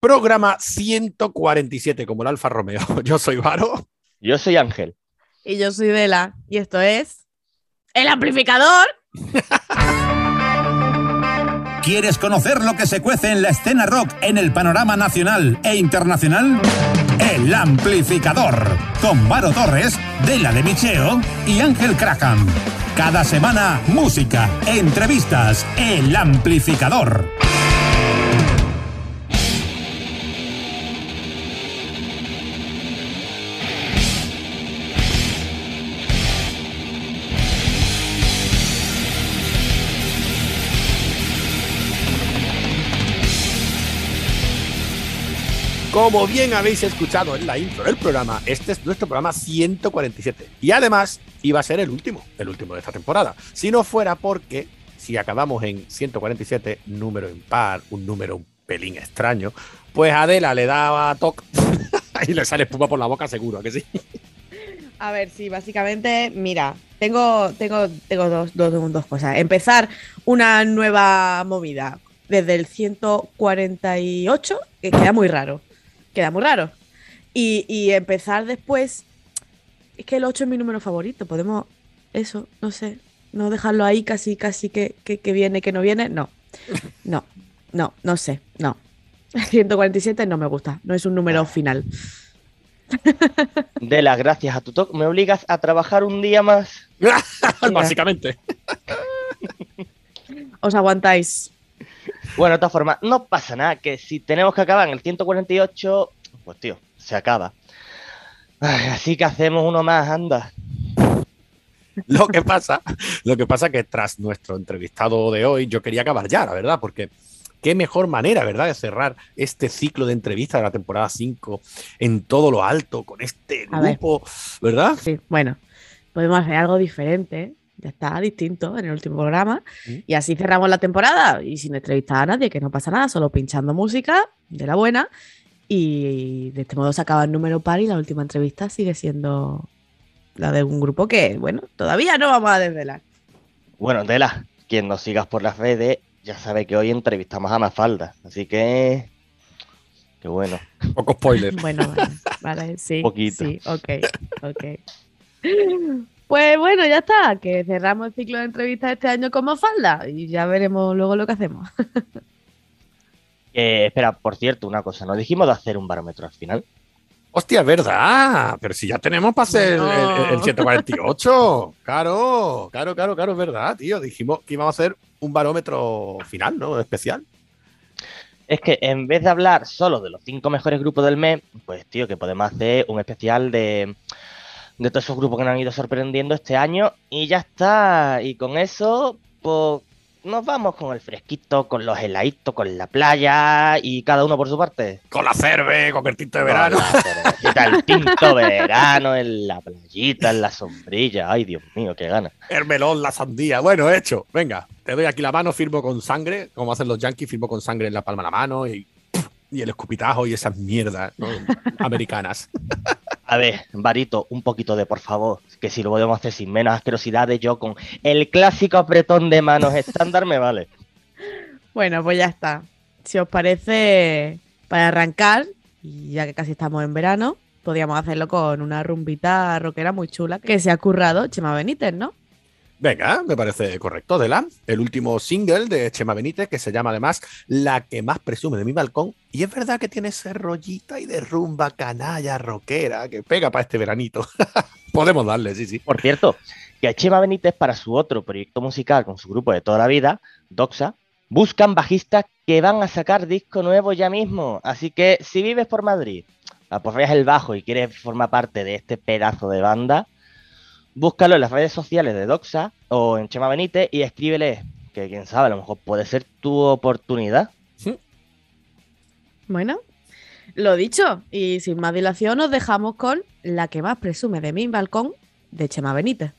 Programa 147, como el Alfa Romeo. Yo soy Varo. Yo soy Ángel. Y yo soy Dela. Y esto es. ¡El amplificador! ¿Quieres conocer lo que se cuece en la escena rock en el panorama nacional e internacional? El Amplificador, con Varo Torres, Dela de Micheo y Ángel Crackham. Cada semana, música, entrevistas, El Amplificador. Como bien habéis escuchado en la intro del programa, este es nuestro programa 147. Y además iba a ser el último, el último de esta temporada. Si no fuera porque, si acabamos en 147, número impar, un número un pelín extraño, pues Adela le daba toc y le sale espuma por la boca seguro, que sí. A ver, sí, básicamente, mira, tengo, tengo, tengo dos, dos, dos cosas. Empezar una nueva movida desde el 148, que queda muy raro. Queda muy raro. Y, y empezar después. Es que el 8 es mi número favorito. Podemos. Eso, no sé. No dejarlo ahí casi, casi que, que, que viene, que no viene. No. No. No, no sé. No. 147 no me gusta. No es un número final. De las gracias a tu toque, me obligas a trabajar un día más. Básicamente. Os aguantáis. Bueno, de todas formas, no pasa nada, que si tenemos que acabar en el 148, pues tío, se acaba. Ay, así que hacemos uno más, anda. Lo que pasa, lo que pasa que tras nuestro entrevistado de hoy, yo quería acabar ya, la verdad, porque qué mejor manera, ¿verdad?, de cerrar este ciclo de entrevistas de la temporada 5 en todo lo alto, con este ver. grupo, ¿verdad? Sí, bueno, podemos hacer algo diferente. Ya está distinto en el último programa. Y así cerramos la temporada y sin entrevistar a nadie, que no pasa nada, solo pinchando música de la buena. Y de este modo se acaba el número par y la última entrevista sigue siendo la de un grupo que, bueno, todavía no vamos a desvelar. Bueno, Dela, quien nos sigas por las redes ya sabe que hoy entrevistamos a Mafalda, así que... Qué bueno. Poco spoiler. Bueno, vale, vale, sí. Poquito. Sí, ok, ok. Pues bueno, ya está, que cerramos el ciclo de entrevistas este año como falda y ya veremos luego lo que hacemos. Eh, espera, por cierto, una cosa, nos dijimos de hacer un barómetro al final. Hostia, es verdad. Pero si ya tenemos para hacer el, No. el- el 148. Claro, claro, claro, claro, es verdad, tío. Dijimos que íbamos a hacer un barómetro final, ¿no? Especial. Es que en vez de hablar solo de los cinco mejores grupos del mes, pues tío, que podemos hacer un especial de, de todos esos grupos que nos han ido sorprendiendo este año y ya está. Y con eso, pues nos vamos con el fresquito, con los heladitos, con la playa y cada uno por su parte. Con la cerve, con el tinto de verano. Con la el tinto de verano, en la playita, en la sombrilla. Ay, Dios mío, qué gana. El melón, la sandía. Bueno, hecho. Venga, te doy aquí la mano, firmo con sangre, como hacen los yankees, firmo con sangre en la palma de la mano y, y el escupitajo y esas mierdas ¿no? americanas. A ver, Varito, un poquito de por favor, que si lo podemos hacer sin menos asquerosidades, yo con el clásico apretón de manos estándar me vale. Bueno, pues ya está. Si os parece, para arrancar, y ya que casi estamos en verano, podríamos hacerlo con una rumbita rockera muy chula que se ha currado Chema Benítez, ¿no? Venga, me parece correcto. Dela, el último single de Chema Benítez, que se llama además La que más presume de mi balcón. Y es verdad que tiene ese rollito y de rumba canalla rockera que pega para este veranito. Podemos darle, sí, sí. Por cierto, que a Chema Benítez para su otro proyecto musical con su grupo de toda la vida, Doxa, buscan bajistas que van a sacar disco nuevo ya mismo. Así que si vives por Madrid, apoyas el bajo y quieres formar parte de este pedazo de banda, búscalo en las redes sociales de Doxa o en Chema Benítez y escríbele, que quién sabe, a lo mejor puede ser tu oportunidad. Bueno, lo dicho, y sin más dilación os dejamos con la que más presume de mi balcón de Chema Benítez.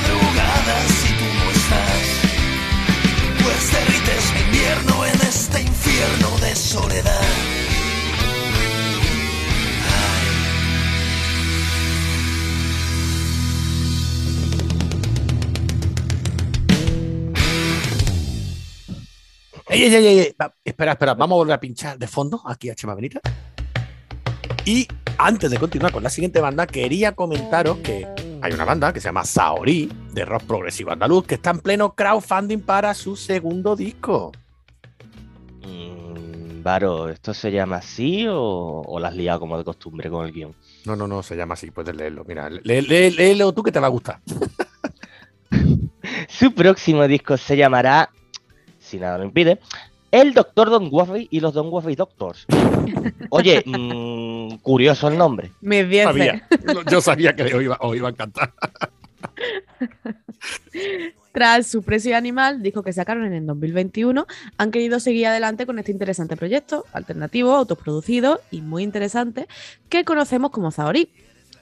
Mancha de madrugada si tú no estás. Pues derrites mi invierno en este infierno de soledad. Ey, ey, ey, ey, Espera, espera, vamos a volver a pinchar de fondo aquí a Chema Benita. Y antes de continuar con la siguiente banda, quería comentaros que hay una banda que se llama Saori, de rock progresivo andaluz, que está en pleno crowdfunding para su segundo disco. Mm, Varo, ¿esto se llama así o, o la has liado como de costumbre con el guion? No, no, no, se llama así, puedes leerlo. Mira, lé- lé- léelo tú que te va a gustar. Su próximo disco se llamará, si nada lo impide, El Doctor Don Waffy y los Don Waffy Doctors. Oye, mm, curioso el nombre. Dientes. Sabía. Yo sabía que os iba, os iba a encantar. Tras su precio animal, disco que sacaron en el 2021, han querido seguir adelante con este interesante proyecto, alternativo, autoproducido y muy interesante, que conocemos como Zaori,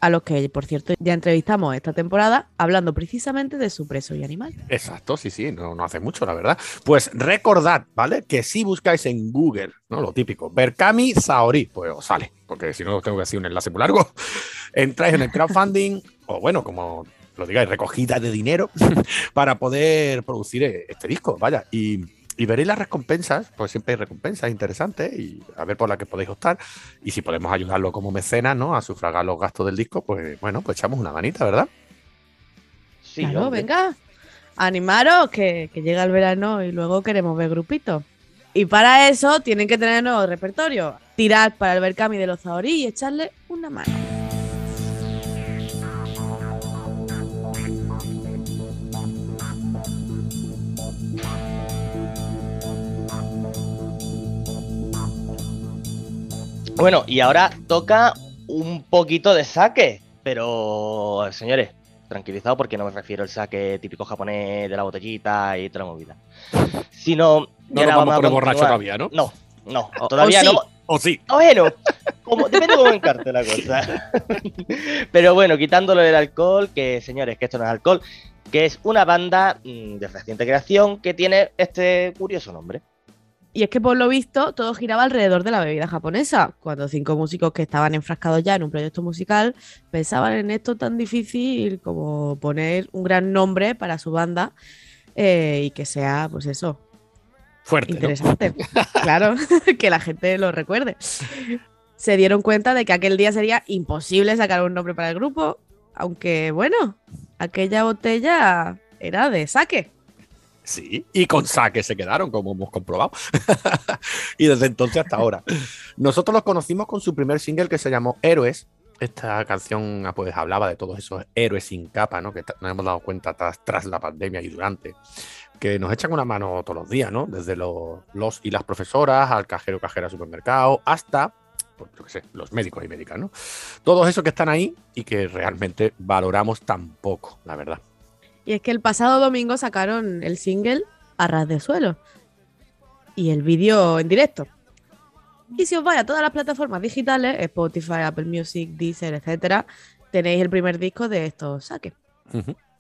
a los que, por cierto, ya entrevistamos esta temporada hablando precisamente de su preso y animal. Exacto, sí, sí, no, hace mucho, la verdad. Pues recordad, ¿vale? Que si buscáis en Google, ¿no? Lo típico, Berkami Saori, pues os sale, porque si no tengo que decir un enlace muy largo. Entráis en el crowdfunding, o bueno, como lo digáis, recogida de dinero para poder producir eh, este disco, vaya. Y, y veréis las recompensas, pues siempre hay recompensas interesantes y a ver por las que podéis optar. Y si podemos ayudarlo como mecenas, ¿no? A sufragar los gastos del disco, pues bueno, pues echamos una manita, ¿verdad? Sí, claro, hombre. venga, animaros, que, que llega el verano y luego queremos ver grupitos. Y para eso tienen que tener nuevo repertorio. Tirad para el Berkami de los Zahorí y echarle una mano. Bueno, y ahora toca un poquito de saque, pero señores, tranquilizados porque no me refiero al saque típico japonés de la botellita y toda la movida. Sino. No nos vamos a poner borrachos todavía, ¿no? No, no, todavía o sí. no. ¿O sí? Bueno, como, depende de cómo encarte la cosa. Pero bueno, quitándolo del alcohol, que señores, que esto no es alcohol, que es una banda mm, de reciente creación que tiene este curioso nombre. Y es que por lo visto todo giraba alrededor de la bebida japonesa, cuando cinco músicos que estaban enfrascados ya en un proyecto musical pensaban en esto tan difícil como poner un gran nombre para su banda eh, y que sea, pues eso, Fuerte. ¿no? interesante. claro, que la gente lo recuerde. Se dieron cuenta de que aquel día sería imposible sacar un nombre para el grupo, aunque bueno, aquella botella era de saque. Sí, y con saque se quedaron, como hemos comprobado. y desde entonces hasta ahora. Nosotros los conocimos con su primer single que se llamó Héroes. Esta canción ah, pues hablaba de todos esos héroes sin capa, ¿no? Que nos hemos dado cuenta tras, tras la pandemia y durante. Que nos echan una mano todos los días, ¿no? Desde los, los y las profesoras, al cajero, cajera, supermercado, hasta, pues, yo qué sé, los médicos y médicas, ¿no? Todos esos que están ahí y que realmente valoramos tan poco, la verdad. Y es que el pasado domingo sacaron el single a ras de suelo y el vídeo en directo. Y si os vais a todas las plataformas digitales, Spotify, Apple Music, Deezer, etcétera, tenéis el primer disco de estos saques.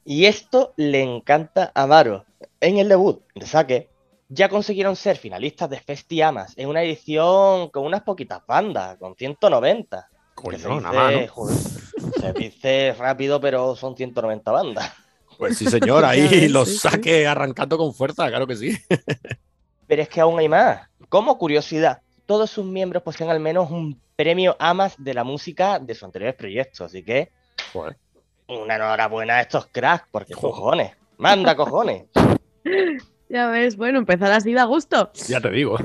Y esto le encanta a Maro. En el debut de Saque, ya consiguieron ser finalistas de Festiamas en una edición con unas poquitas bandas, con 190. Coño, Que se nada dice, más, ¿no? joder, se dice rápido, pero son 190 bandas. Pues sí, señor, ahí los sí, sí. saque arrancando con fuerza, claro que sí. Pero es que aún hay más. Como curiosidad, todos sus miembros poseen al menos un premio AMAS de la música de sus anteriores proyectos. Así que Joder. una enhorabuena a estos cracks, porque Joder. cojones. Manda cojones. Ya ves, bueno, empezar así da gusto. Ya te digo.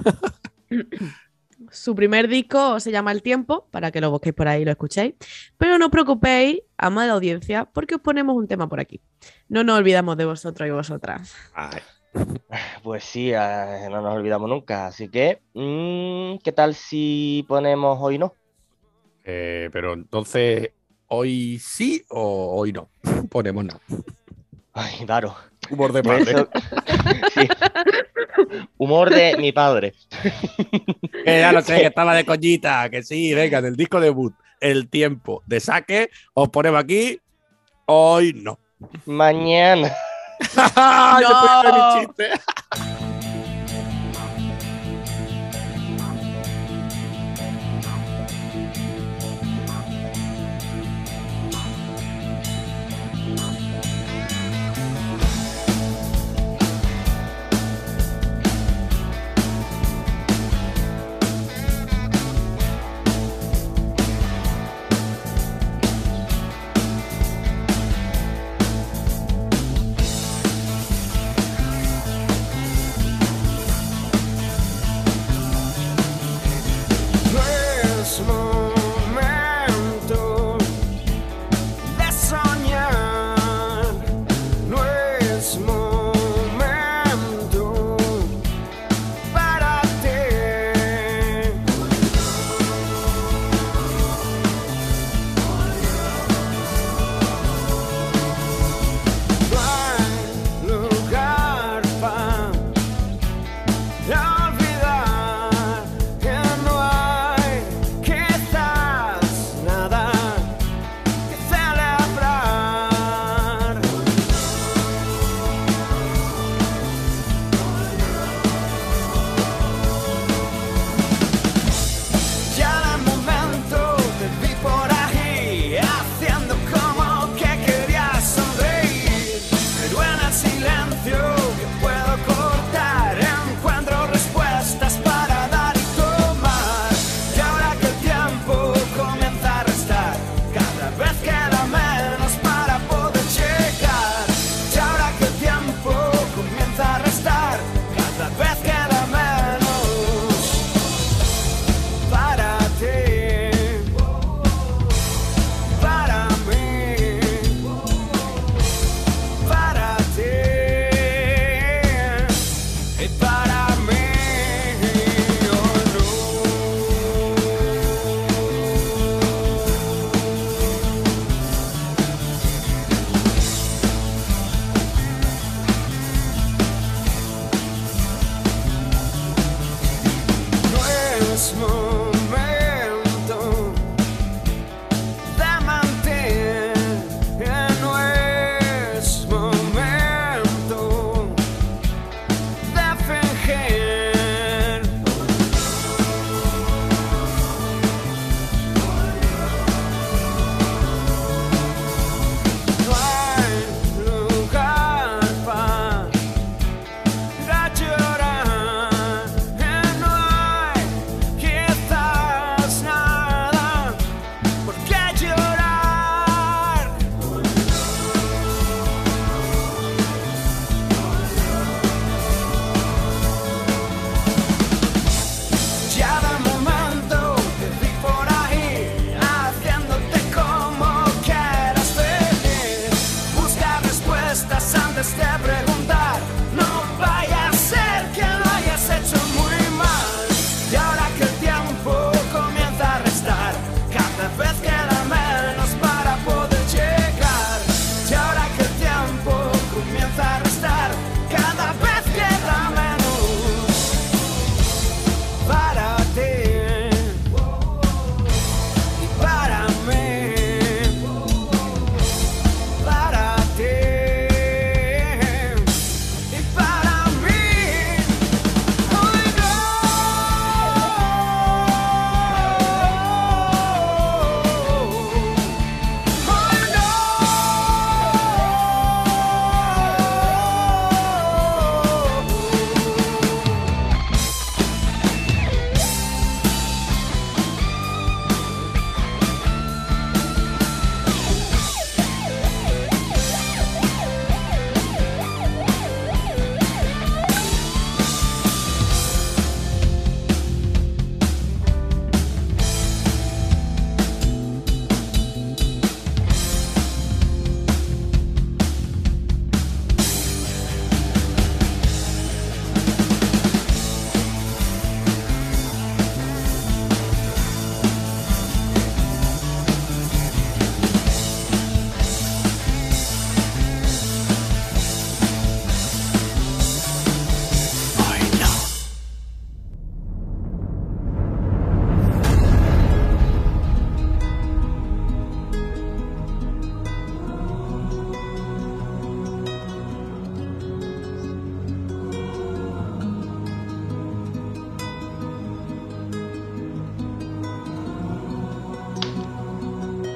Su primer disco se llama El Tiempo, para que lo busquéis por ahí y lo escuchéis. Pero no os preocupéis, ama de la audiencia, porque os ponemos un tema por aquí. No nos olvidamos de vosotros y vosotras. Ay, Pues sí, eh, no nos olvidamos nunca. Así que, mm, ¿qué tal si ponemos hoy no? eh, pero entonces, ¿hoy sí o hoy no? Ponemos nada. Ay, Daro. Humor de padre. eso- sí. Humor de mi padre. Que ya lo sé, que estaba de coñita. Que sí, venga, del disco debut, El Tiempo de Saque, os ponemos aquí. Hoy no. Mañana. ¡Yo puedo hacer No.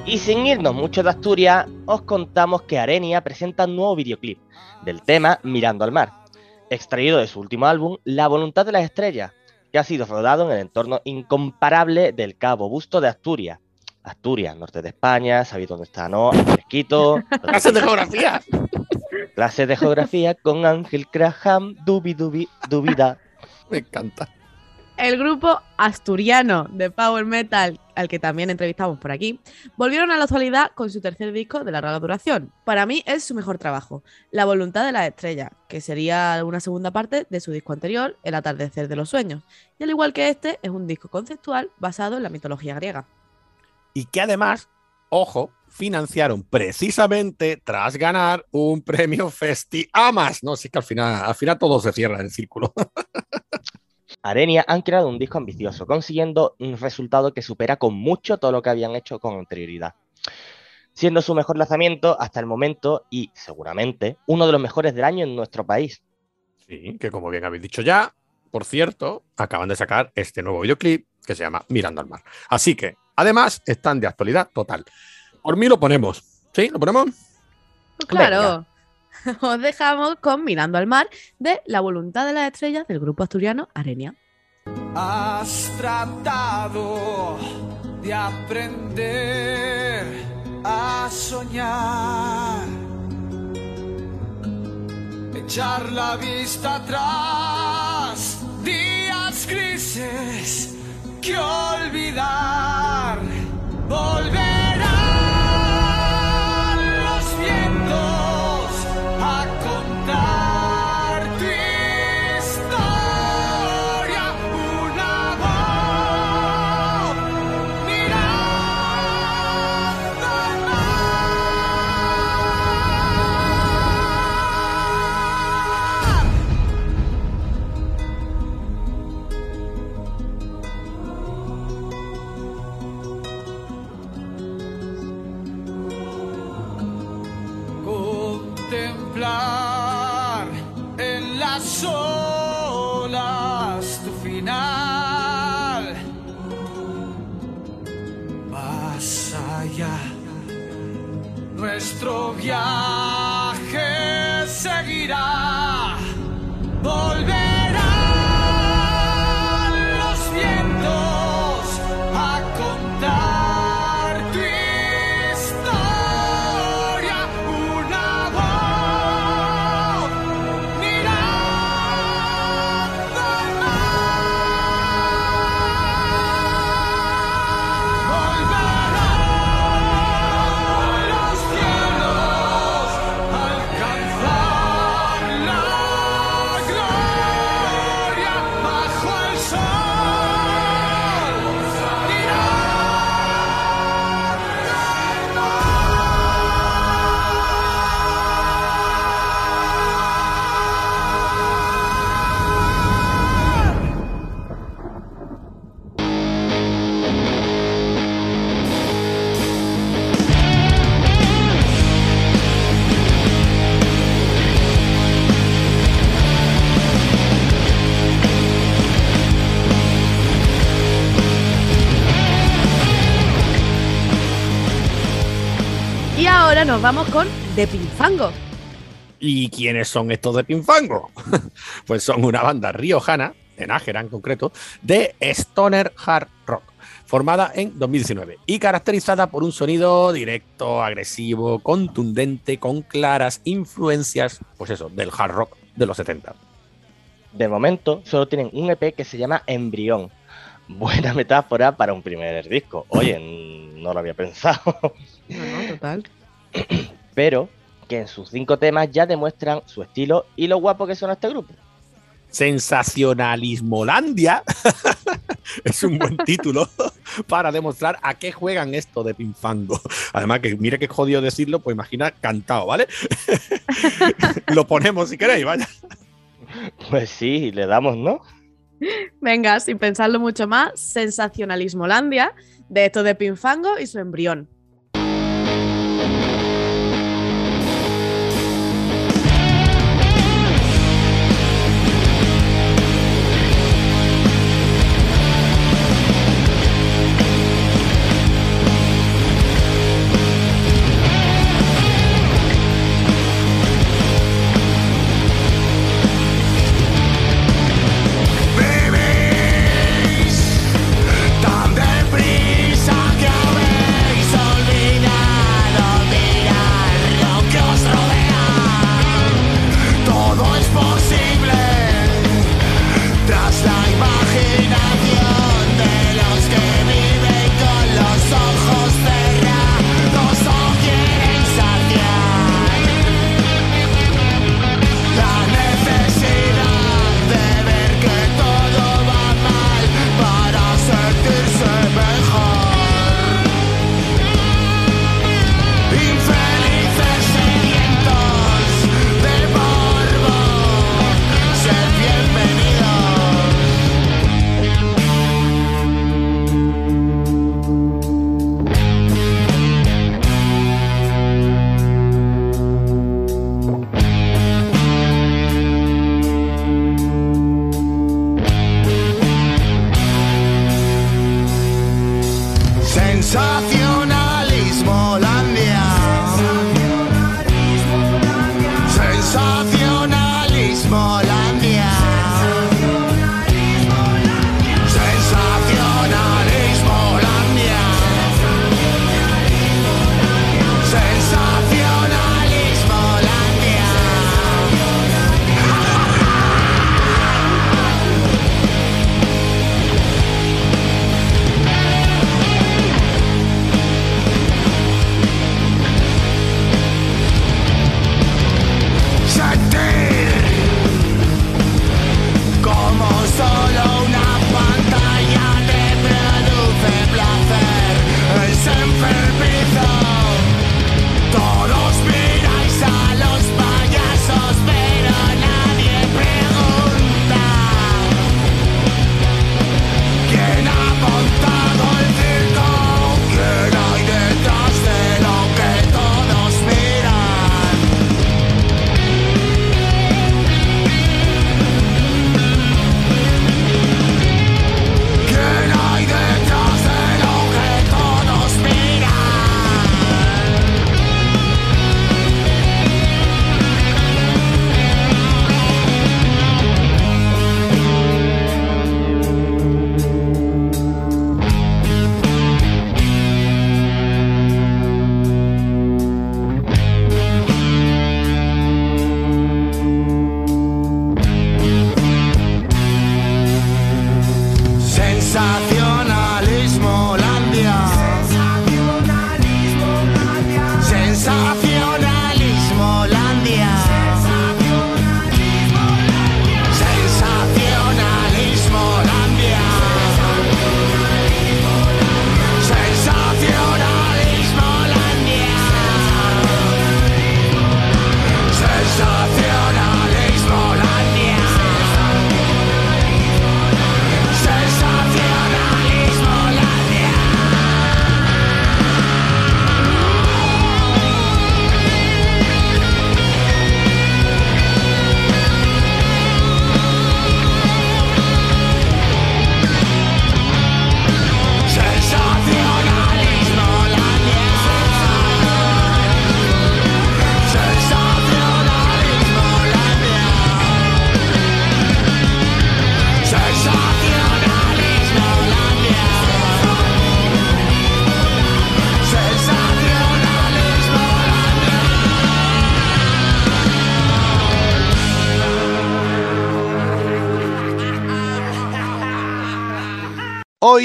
Y sin irnos mucho de Asturias, os contamos que Arenia presenta un nuevo videoclip del tema Mirando al Mar, extraído de su último álbum La Voluntad de las Estrellas, que ha sido rodado en el entorno incomparable del Cabo Busto de Asturias. Asturias, norte de España, sabéis dónde está, ¿no? Fresquito. Clases de geografía. Clases de geografía con Ángel Graham, dubi dubi dubida. Me encanta. El grupo asturiano de Power Metal, al que también entrevistamos por aquí, volvieron a la actualidad con su tercer disco de larga duración. Para mí es su mejor trabajo, La Voluntad de la Estrella, que sería una segunda parte de su disco anterior, El Atardecer de los Sueños. Y al igual que este, es un disco conceptual basado en la mitología griega. Y que además, ojo, financiaron precisamente tras ganar un premio Festi Amas. No, sí que al final, al final todo se cierra en el círculo. Arenia han creado un disco ambicioso, consiguiendo un resultado que supera con mucho todo lo que habían hecho con anterioridad. Siendo su mejor lanzamiento hasta el momento y seguramente uno de los mejores del año en nuestro país. Sí, que como bien habéis dicho ya, por cierto, acaban de sacar este nuevo videoclip que se llama Mirando al Mar. Así que, además, están de actualidad total. Por mí lo ponemos. ¿Sí? ¿Lo ponemos? Pues claro, os dejamos con Mirando al Mar de La Voluntad de las Estrellas del grupo asturiano Arenia. Has tratado de aprender a soñar, echar la vista atrás, días grises que olvidar, volverán ahora nos vamos con The Pinfango. ¿Y quiénes son estos de Pinfango? pues son una banda riojana, de Nájera en concreto, de Stoner Hard Rock, formada en 2019 y caracterizada por un sonido directo, agresivo, contundente, con claras influencias, pues eso, del hard rock de los 70. De momento, solo tienen un EP que se llama Embrión. Buena metáfora para un primer disco. Oye, no lo había pensado. No, no, total. Pero que en sus cinco temas ya demuestran su estilo y lo guapo que son este grupo. Sensacionalismolandia es un buen título para demostrar a qué juegan esto de Pinfango. Además, que mire que jodido decirlo, pues imagina cantado, ¿vale? Lo ponemos si queréis, vaya. Pues sí, le damos, ¿no? Venga, sin pensarlo mucho más, Sensacionalismolandia de esto de Pinfango y su embrión.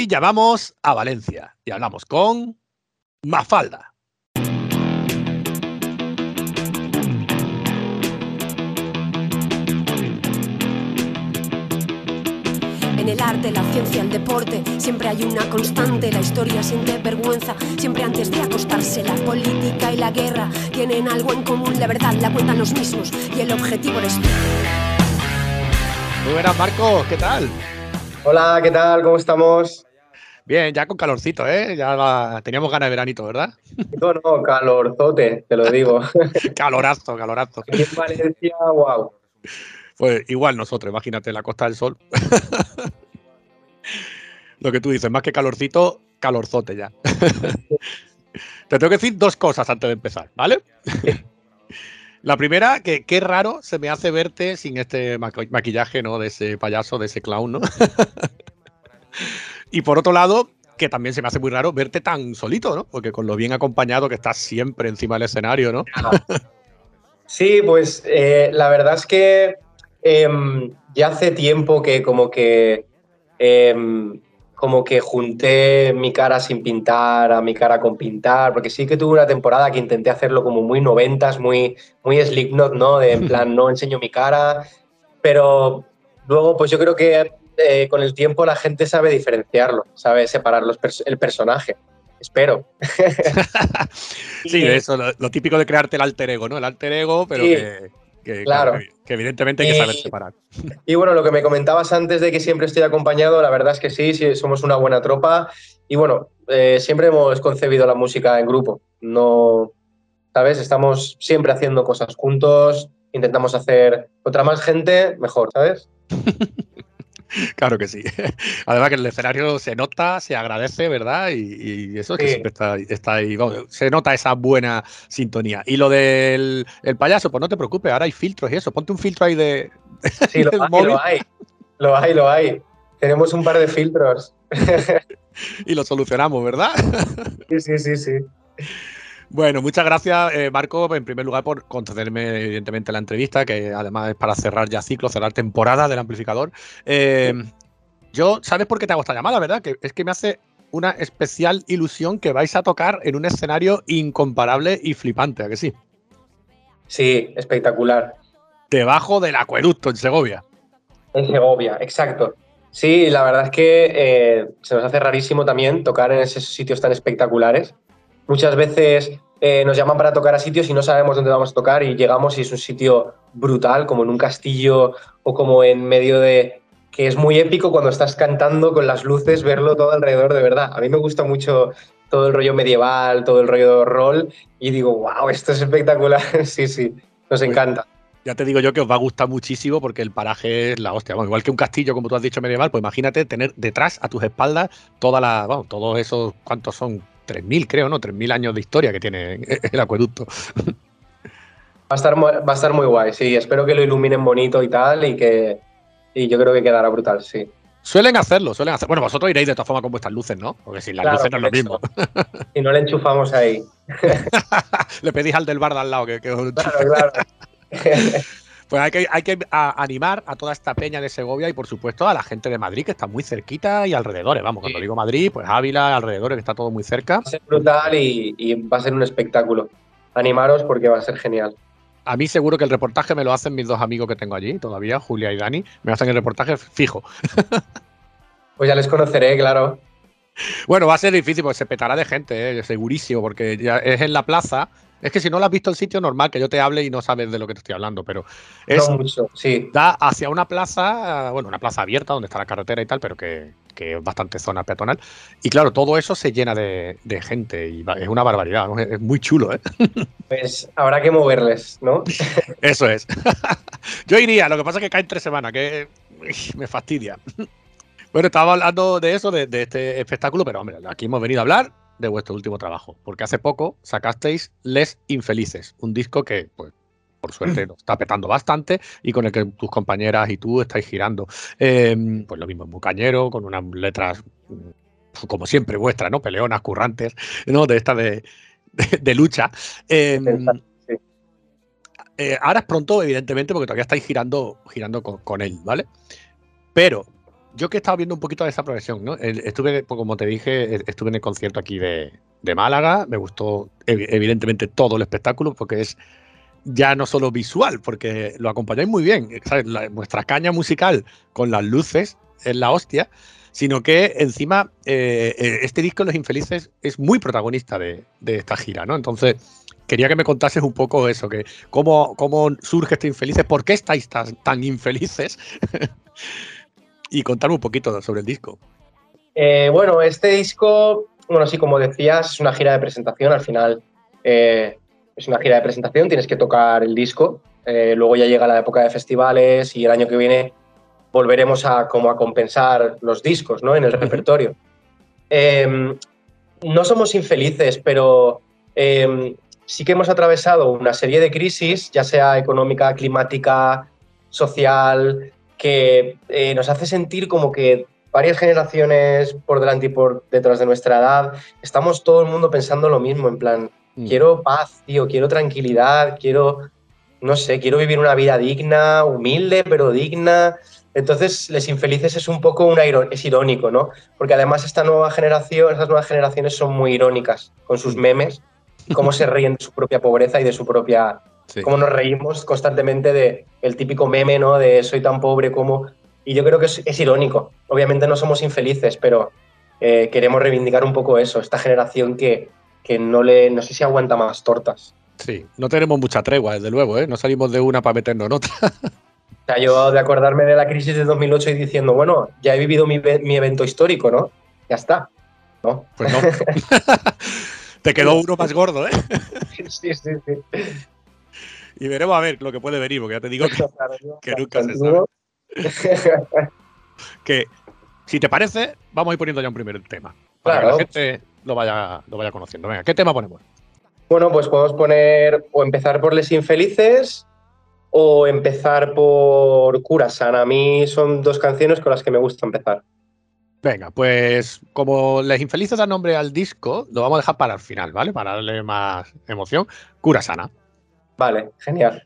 Hoy llamamos a Valencia y hablamos con Mafalda. En el arte, la ciencia, el deporte, siempre hay una constante. La historia siente vergüenza, siempre antes de acostarse. La política y la guerra tienen algo en común. La verdad la cuentan los mismos y el objetivo es. Muy buenas, Marcos, ¿qué tal? Hola, ¿qué tal? ¿Cómo estamos? Bien, ya con calorcito, ¿eh? Ya la- teníamos ganas de veranito, ¿verdad? No, no, calorzote, te lo digo. Calorazo, calorazo. Aquí en Valencia, wow. Pues igual nosotros, imagínate la Costa del Sol. Lo que tú dices, más que calorcito, calorzote ya. Te tengo que decir dos cosas antes de empezar, ¿vale? La primera, que qué raro se me hace verte sin este maqui- maquillaje, ¿no? De ese payaso, de ese clown, ¿no? Y por otro lado, que también se me hace muy raro verte tan solito, ¿no? Porque con lo bien acompañado que estás siempre encima del escenario, ¿no? Sí, pues eh, la verdad es que em, ya hace tiempo que como que em, como que junté mi cara sin pintar a mi cara con pintar, porque sí que tuve una temporada que intenté hacerlo como muy noventas, muy, muy Slipknot, ¿no? De en plan, no enseño mi cara, pero luego pues yo creo que eh, con el tiempo la gente sabe diferenciarlo, sabe separar los pers- el personaje, espero. Sí, eso, lo, lo típico de crearte el alter ego, ¿no? El alter ego, pero Sí, que, que, claro. que- que evidentemente hay que Y- saber separar. Y bueno, lo que me comentabas antes de que siempre estoy acompañado, la verdad es que sí, sí somos una buena tropa. Y bueno, eh, siempre hemos concebido la música en grupo. No, ¿sabes? Estamos siempre haciendo cosas juntos, intentamos hacer contra más gente, mejor, ¿sabes? Claro que sí. Además que el escenario se nota, se agradece, ¿verdad? Y, y eso es que Sí. siempre está, está ahí. vamos, se nota esa buena sintonía. Y lo del el payaso, pues no te preocupes, ahora hay filtros y eso. Ponte un filtro ahí de. Sí, lo hay, móvil lo hay. Lo hay, lo hay. Tenemos un par de filtros. y lo solucionamos, ¿verdad? Sí, sí, sí, sí. Bueno, muchas gracias, eh, Marco, en primer lugar, por concederme, evidentemente, la entrevista, que además es para cerrar ya ciclo, cerrar temporada del amplificador. Eh, yo, ¿sabes por qué te hago esta llamada, verdad? Que es que me hace una especial ilusión que vais a tocar en un escenario incomparable y flipante, ¿a que sí? Sí, espectacular. Debajo del acueducto en Segovia. En Segovia, exacto. Sí, la verdad es que eh, se nos hace rarísimo también tocar en esos sitios tan espectaculares. Muchas veces eh, nos llaman para tocar a sitios y no sabemos dónde vamos a tocar y llegamos y es un sitio brutal, como en un castillo o como en medio de... que es muy épico cuando estás cantando con las luces, verlo todo alrededor de verdad. A mí me gusta mucho todo el rollo medieval, todo el rollo de rol y digo, wow, esto es espectacular. sí, sí, nos encanta. Ya te digo yo que os va a gustar muchísimo porque el paraje es la hostia. Igual que un castillo, como tú has dicho, medieval, pues imagínate tener detrás, a tus espaldas, toda la, vamos, todos esos, ¿cuántos son? 3.000, creo, ¿no? 3.000 años de historia que tiene el acueducto. Va a, estar, va a estar muy guay, sí. Espero que lo iluminen bonito y tal y que y yo creo que quedará brutal, sí. Suelen hacerlo, suelen hacer. Bueno, vosotros iréis de todas formas con vuestras luces, ¿no? Porque sin las Claro, luces no es lo mismo. Y no le enchufamos ahí. Le pedís al del bar de al lado que, que os Claro, claro. Pues hay que, hay que a- animar a toda esta peña de Segovia y, por supuesto, a la gente de Madrid, que está muy cerquita y alrededores. Vamos, cuando digo Madrid, pues Ávila, alrededores, que está todo muy cerca. va a ser brutal y, y va a ser un espectáculo. Animaros porque va a ser genial. A mí seguro que el reportaje me lo hacen mis dos amigos que tengo allí todavía, Julia y Dani. Me hacen el reportaje fijo. Pues ya les conoceré, claro. Bueno, va a ser difícil porque se petará de gente, ¿eh? segurísimo, porque ya es en la plaza. Es que si no lo has visto el sitio, normal que yo te hable y no sabes de lo que te estoy hablando, pero es No mucho, sí. da hacia una plaza, bueno, una plaza abierta donde está la carretera y tal, pero que, que es bastante zona peatonal. Y claro, todo eso se llena de, de gente y es una barbaridad, ¿no? es, muy chulo, ¿eh? Pues habrá que moverles, ¿no? Eso es. Yo iría, lo que pasa es que cae entre semanas, que me fastidia. Bueno, estaba hablando de eso, de, de este espectáculo, pero hombre, aquí hemos venido a hablar de vuestro último trabajo, porque hace poco sacasteis Les Infelices, un disco que, pues, por suerte nos está petando bastante y con el que tus compañeras y tú estáis girando. Eh, pues lo mismo, en Bucañero, con unas letras, mm, como siempre, vuestras, ¿no? Peleonas, currantes, ¿no? De esta de, de- de lucha. Eh, Sí. eh, ahora es pronto, evidentemente, porque todavía estáis girando, girando con, con él, ¿vale? Pero yo que he estado viendo un poquito de esa progresión, ¿no? Estuve, pues, como te dije, e- estuve en el concierto aquí de, Málaga. Me gustó, ev- evidentemente, todo el espectáculo, porque es ya no solo visual, porque lo acompañáis muy bien. ¿sabes? La- vuestra caña musical con las luces es la hostia, sino que encima eh, eh, este disco Los Infelices es muy protagonista de, esta gira, ¿no? Entonces, quería que me contases un poco eso, que cómo, cómo surge este Infelices, por qué estáis tan infelices y contarme un poquito sobre el disco. Eh, bueno, este disco, bueno, sí, como decías, es una gira de presentación. Al final eh, es una gira de presentación, tienes que tocar el disco. Eh, luego ya llega la época de festivales y el año que viene volveremos a, como a compensar los discos ¿no? en el repertorio. Eh, no somos infelices, pero eh, sí que hemos atravesado una serie de crisis, ya sea económica, climática, social, que eh, nos hace sentir como que varias generaciones por delante y por detrás de nuestra edad, estamos todo el mundo pensando lo mismo, en plan, Mm. quiero paz, tío, quiero tranquilidad, quiero, no sé, quiero vivir una vida digna, humilde, pero digna. Entonces, Les Infelices es un poco una es irónico, ¿no? Porque además esta nueva generación, estas nuevas generaciones son muy irónicas con sus memes y cómo se ríen de su propia pobreza y de su propia Sí. cómo nos reímos constantemente de el típico meme, ¿no? De soy tan pobre como... Y yo creo que es, es irónico. Obviamente no somos infelices, pero eh, queremos reivindicar un poco eso, esta generación que, que no le, no sé si aguanta más tortas. Sí, no tenemos mucha tregua, desde luego, ¿eh? No salimos de una para meternos en otra. O sea, yo de acordarme de la crisis de 2008 y diciendo, bueno, ya he vivido mi, mi evento histórico, ¿no? Ya está. ¿No? Pues no. Te quedó uno más gordo, ¿eh? sí, sí, sí. Y veremos a ver lo que puede venir, porque ya te digo que, que nunca se Santudo. que, si te parece, vamos a ir poniendo ya un primer tema. Para Claro. que la gente lo vaya, lo vaya conociendo. Venga, ¿qué tema ponemos? Bueno, pues podemos poner o empezar por Les Infelices o empezar por Curasan. A mí son dos canciones con las que me gusta empezar. Venga, pues como Les Infelices da nombre al disco, lo vamos a dejar para el final, ¿vale? Para darle más emoción. Cura sana. Vale, genial.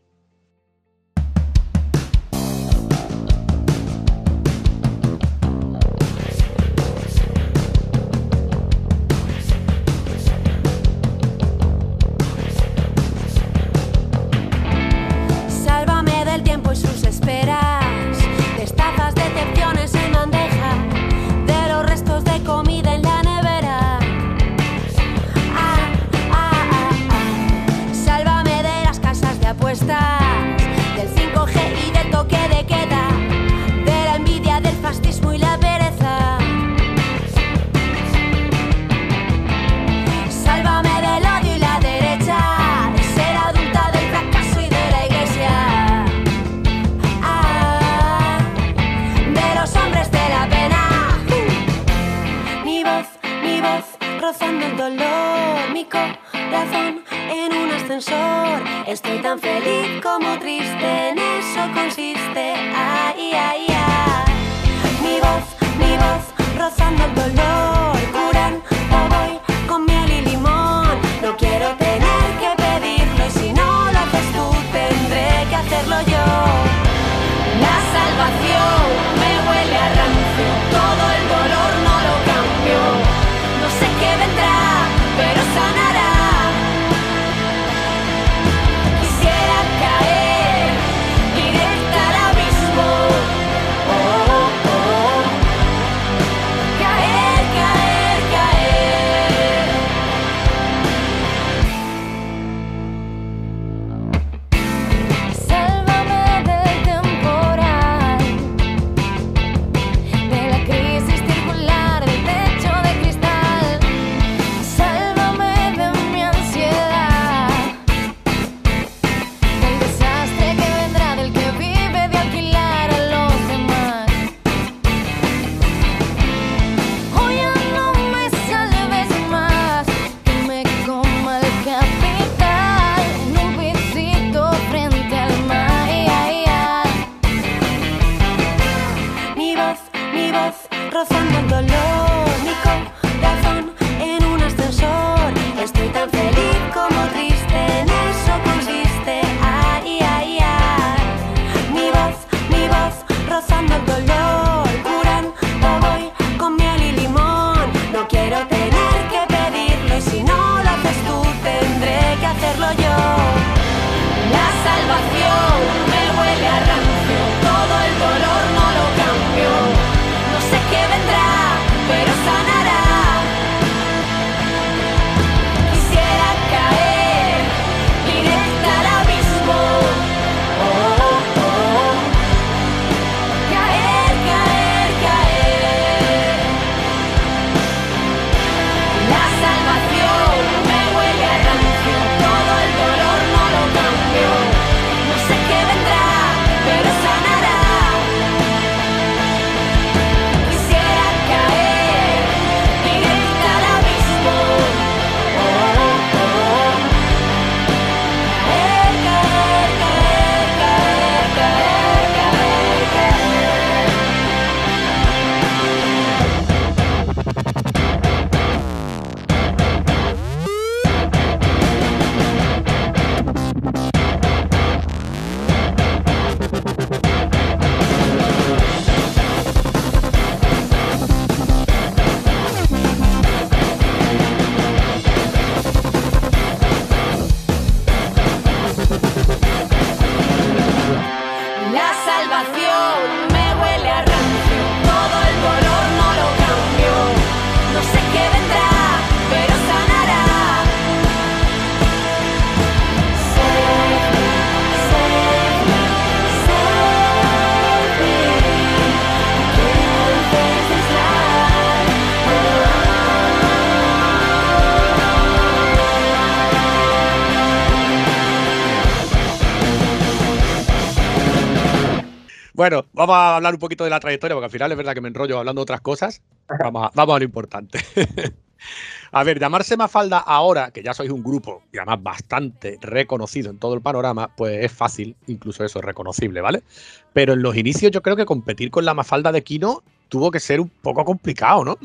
Vamos a hablar un poquito de la trayectoria, porque al final es verdad que me enrollo hablando de otras cosas. Vamos a, vamos a lo importante. A ver, llamarse Mafalda ahora, que ya sois un grupo y además bastante reconocido en todo el panorama, pues es fácil, incluso eso es reconocible, ¿vale? Pero en los inicios yo creo que competir con la Mafalda de Kino tuvo que ser un poco complicado, ¿no?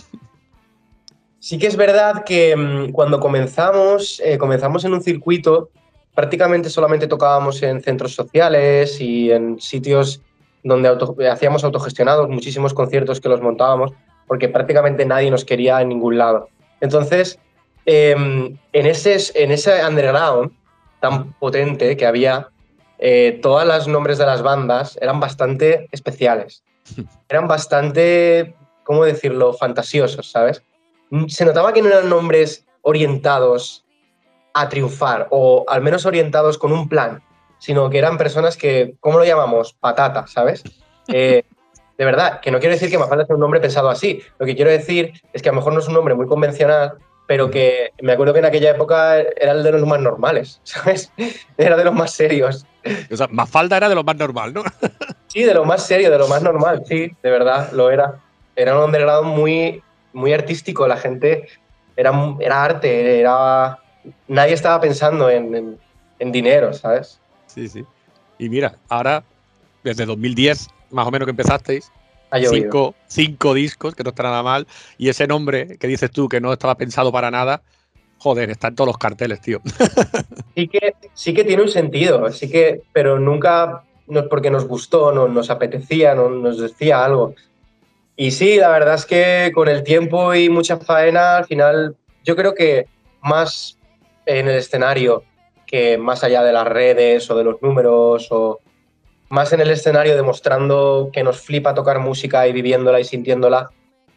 Sí que es verdad que mm, cuando comenzamos, eh, comenzamos en un circuito, prácticamente solamente tocábamos en centros sociales y en sitios donde auto- hacíamos autogestionados, muchísimos conciertos que los montábamos, porque prácticamente nadie nos quería en ningún lado. Entonces, eh, en, ese, en ese underground tan potente que había, eh, todos los nombres de las bandas eran bastante especiales. Eran bastante, ¿cómo decirlo?, fantasiosos, ¿sabes? Mm, Se notaba que no eran nombres orientados a triunfar o al menos orientados con un plan, sino que eran personas que, ¿cómo lo llamamos? Patata, ¿sabes? Eh, de verdad, que no quiero decir que Mafalda sea un nombre pensado así. Lo que quiero decir es que a lo mejor no es un nombre muy convencional, pero que me acuerdo que en aquella época era el de los más normales, ¿sabes? Era de los más serios. O sea, Mafalda era de lo más normal, ¿no? Sí, de lo más serio, de lo más normal, sí, de verdad, lo era. Era un underground muy, muy artístico, la gente era, era arte, era... Nadie estaba pensando en, en- en dinero, ¿sabes? Sí, sí. Y mira, ahora, desde 2010, más o menos que empezasteis, cinco, cinco discos, que no está nada mal, y ese nombre que dices tú que no estaba pensado para nada, joder, está en todos los carteles, tío. Sí que, sí que tiene un sentido, sí que, pero nunca no, porque nos gustó, no, nos apetecía, no, nos decía algo. Y sí, la verdad es que con el tiempo y mucha faena, al final, yo creo que más en el escenario que más allá de las redes o de los números o más en el escenario demostrando que nos flipa tocar música y viviéndola y sintiéndola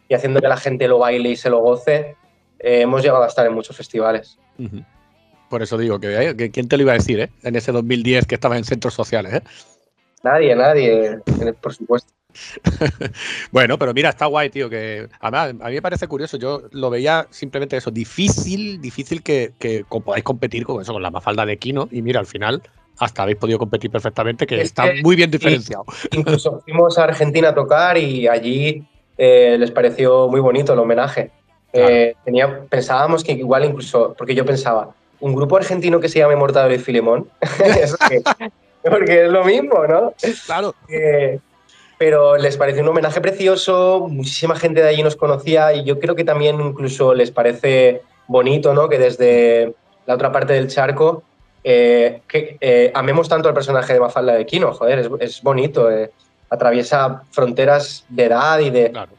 y haciendo que la gente lo baile y se lo goce, eh, hemos llegado a estar en muchos festivales. Por eso digo que, eh, que quién te lo iba a decir, ¿eh? En ese 2010 que estabas en centros sociales, ¿eh? Nadie, nadie, por supuesto. Bueno, pero mira, está guay, tío, que además a mí me parece curioso, yo lo veía simplemente eso, difícil, difícil que, que podáis competir con eso, con la mafalda de Kino, y mira, al final hasta habéis podido competir perfectamente, que Es está que- muy bien diferenciado. Incluso fuimos a Argentina a tocar y allí eh, les pareció muy bonito el homenaje. Eh, tenía, pensábamos que igual incluso, porque yo pensaba, un grupo argentino que se llame Mortadelo y Filemón, porque es lo mismo, ¿no? Claro, Eh, pero les pareció un homenaje precioso, muchísima gente de allí nos conocía y yo creo que también incluso les parece bonito, ¿no? Que desde la otra parte del charco eh, que eh, amemos tanto al personaje de Mafalda de Kino, joder, es, es bonito, eh, atraviesa fronteras de edad y de, claro.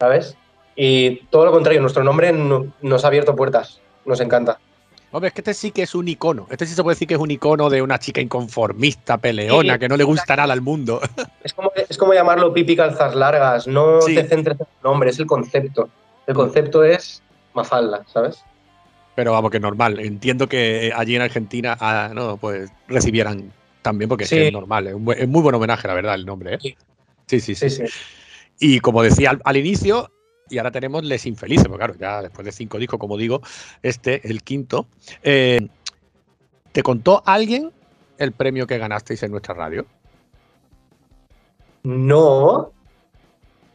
¿sabes? Y todo lo contrario, nuestro nombre no- nos ha abierto puertas, nos encanta. Hombre, es que este sí que es un icono. Este sí se puede decir que es un icono de una chica inconformista, peleona, Sí, que no le gusta nada al mundo. Es como, es como llamarlo pipi calzas largas, no Sí. te centres en el nombre, es el concepto. El concepto es Mafalda, ¿sabes? Pero vamos, que normal. Entiendo que allí en Argentina ah, no, pues recibieran también, porque es, que Sí. es normal. Es, un buen- es muy buen homenaje, la verdad, el nombre. ¿eh? Sí. Sí, sí, sí. Sí, sí. Y como decía al, al inicio, y ahora tenemos Les Infelices, porque claro, ya después de cinco discos, como digo, este, el quinto. eh, ¿Te contó alguien el premio que ganasteis en nuestra radio? No.